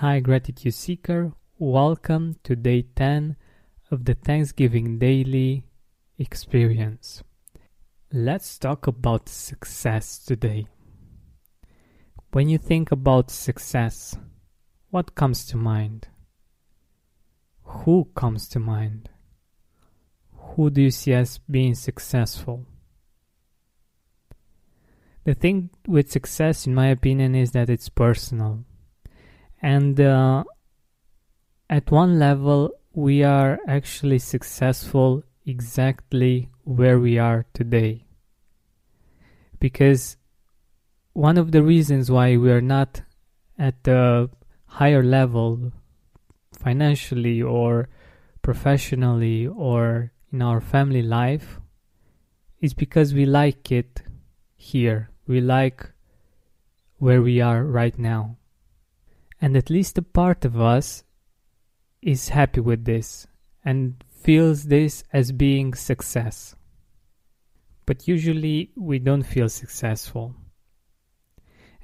Hi, Gratitude Seeker. Welcome to day 10 of the Thanksgiving Daily experience. Let's talk about success today. When you think about success, what comes to mind? Who comes to mind? Who do you see as being successful? The thing with success, in my opinion, is that it's personal. And uh, at one level, we are actually successful exactly where we are today. Because one of the reasons why we are not at the higher level financially or professionally or in our family life is because we like it here. We like where we are right now. And at least a part of us is happy with this and feels this as being success. But usually we don't feel successful.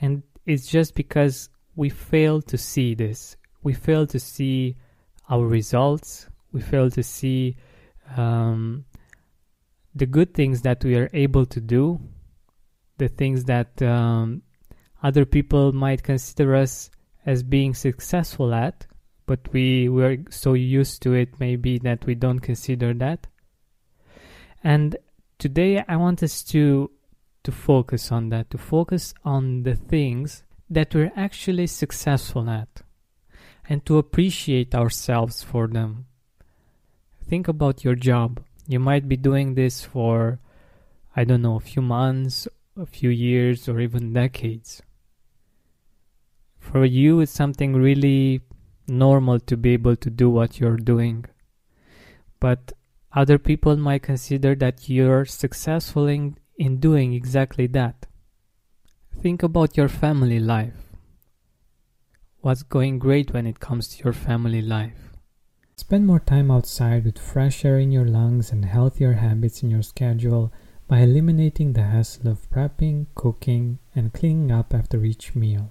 And it's just because we fail to see this. We fail to see our results. We fail to see um, the good things that we are able to do, the things that um, other people might consider us as being successful at, but we were so used to it maybe that we don't consider that. And today I want us to to focus on that, to focus on the things that we're actually successful at and to appreciate ourselves for them. Think about your job. You might be doing this for I don't know, a few months, a few years or even decades. For you it's something really normal to be able to do what you're doing. But other people might consider that you're successful in, in doing exactly that. Think about your family life. What's going great when it comes to your family life? Spend more time outside with fresh air in your lungs and healthier habits in your schedule by eliminating the hassle of prepping, cooking, and cleaning up after each meal.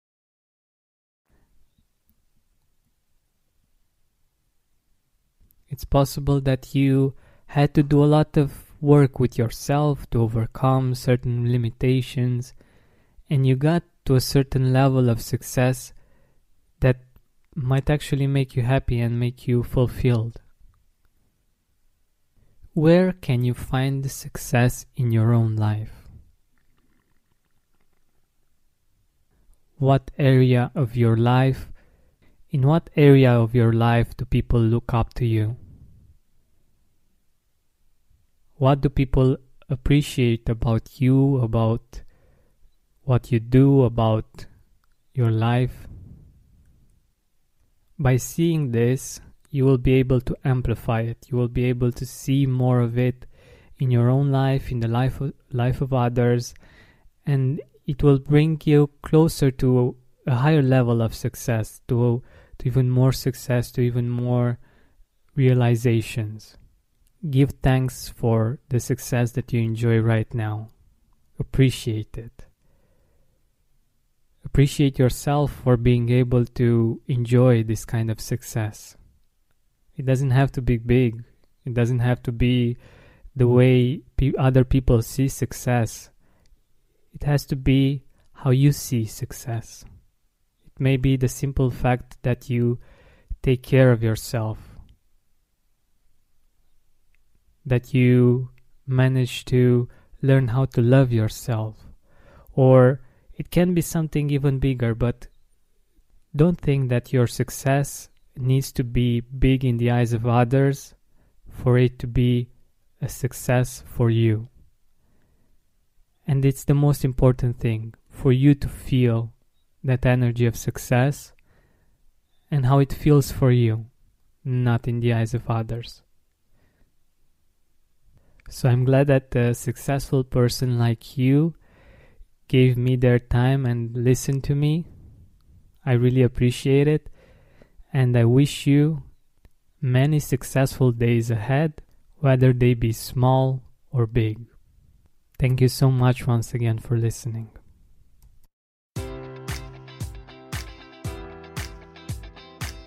It's possible that you had to do a lot of work with yourself to overcome certain limitations, and you got to a certain level of success that might actually make you happy and make you fulfilled. Where can you find success in your own life? What area of your life, in what area of your life do people look up to you? What do people appreciate about you, about what you do, about your life? By seeing this, you will be able to amplify it. You will be able to see more of it in your own life, in the life of, life of others, and it will bring you closer to a higher level of success, to, to even more success, to even more realizations. Give thanks for the success that you enjoy right now. Appreciate it. Appreciate yourself for being able to enjoy this kind of success. It doesn't have to be big, it doesn't have to be the way pe- other people see success. It has to be how you see success. May be the simple fact that you take care of yourself, that you manage to learn how to love yourself. Or it can be something even bigger, but don't think that your success needs to be big in the eyes of others for it to be a success for you. And it's the most important thing for you to feel that energy of success and how it feels for you, not in the eyes of others. So I'm glad that a successful person like you gave me their time and listened to me. I really appreciate it. And I wish you many successful days ahead, whether they be small or big. Thank you so much once again for listening.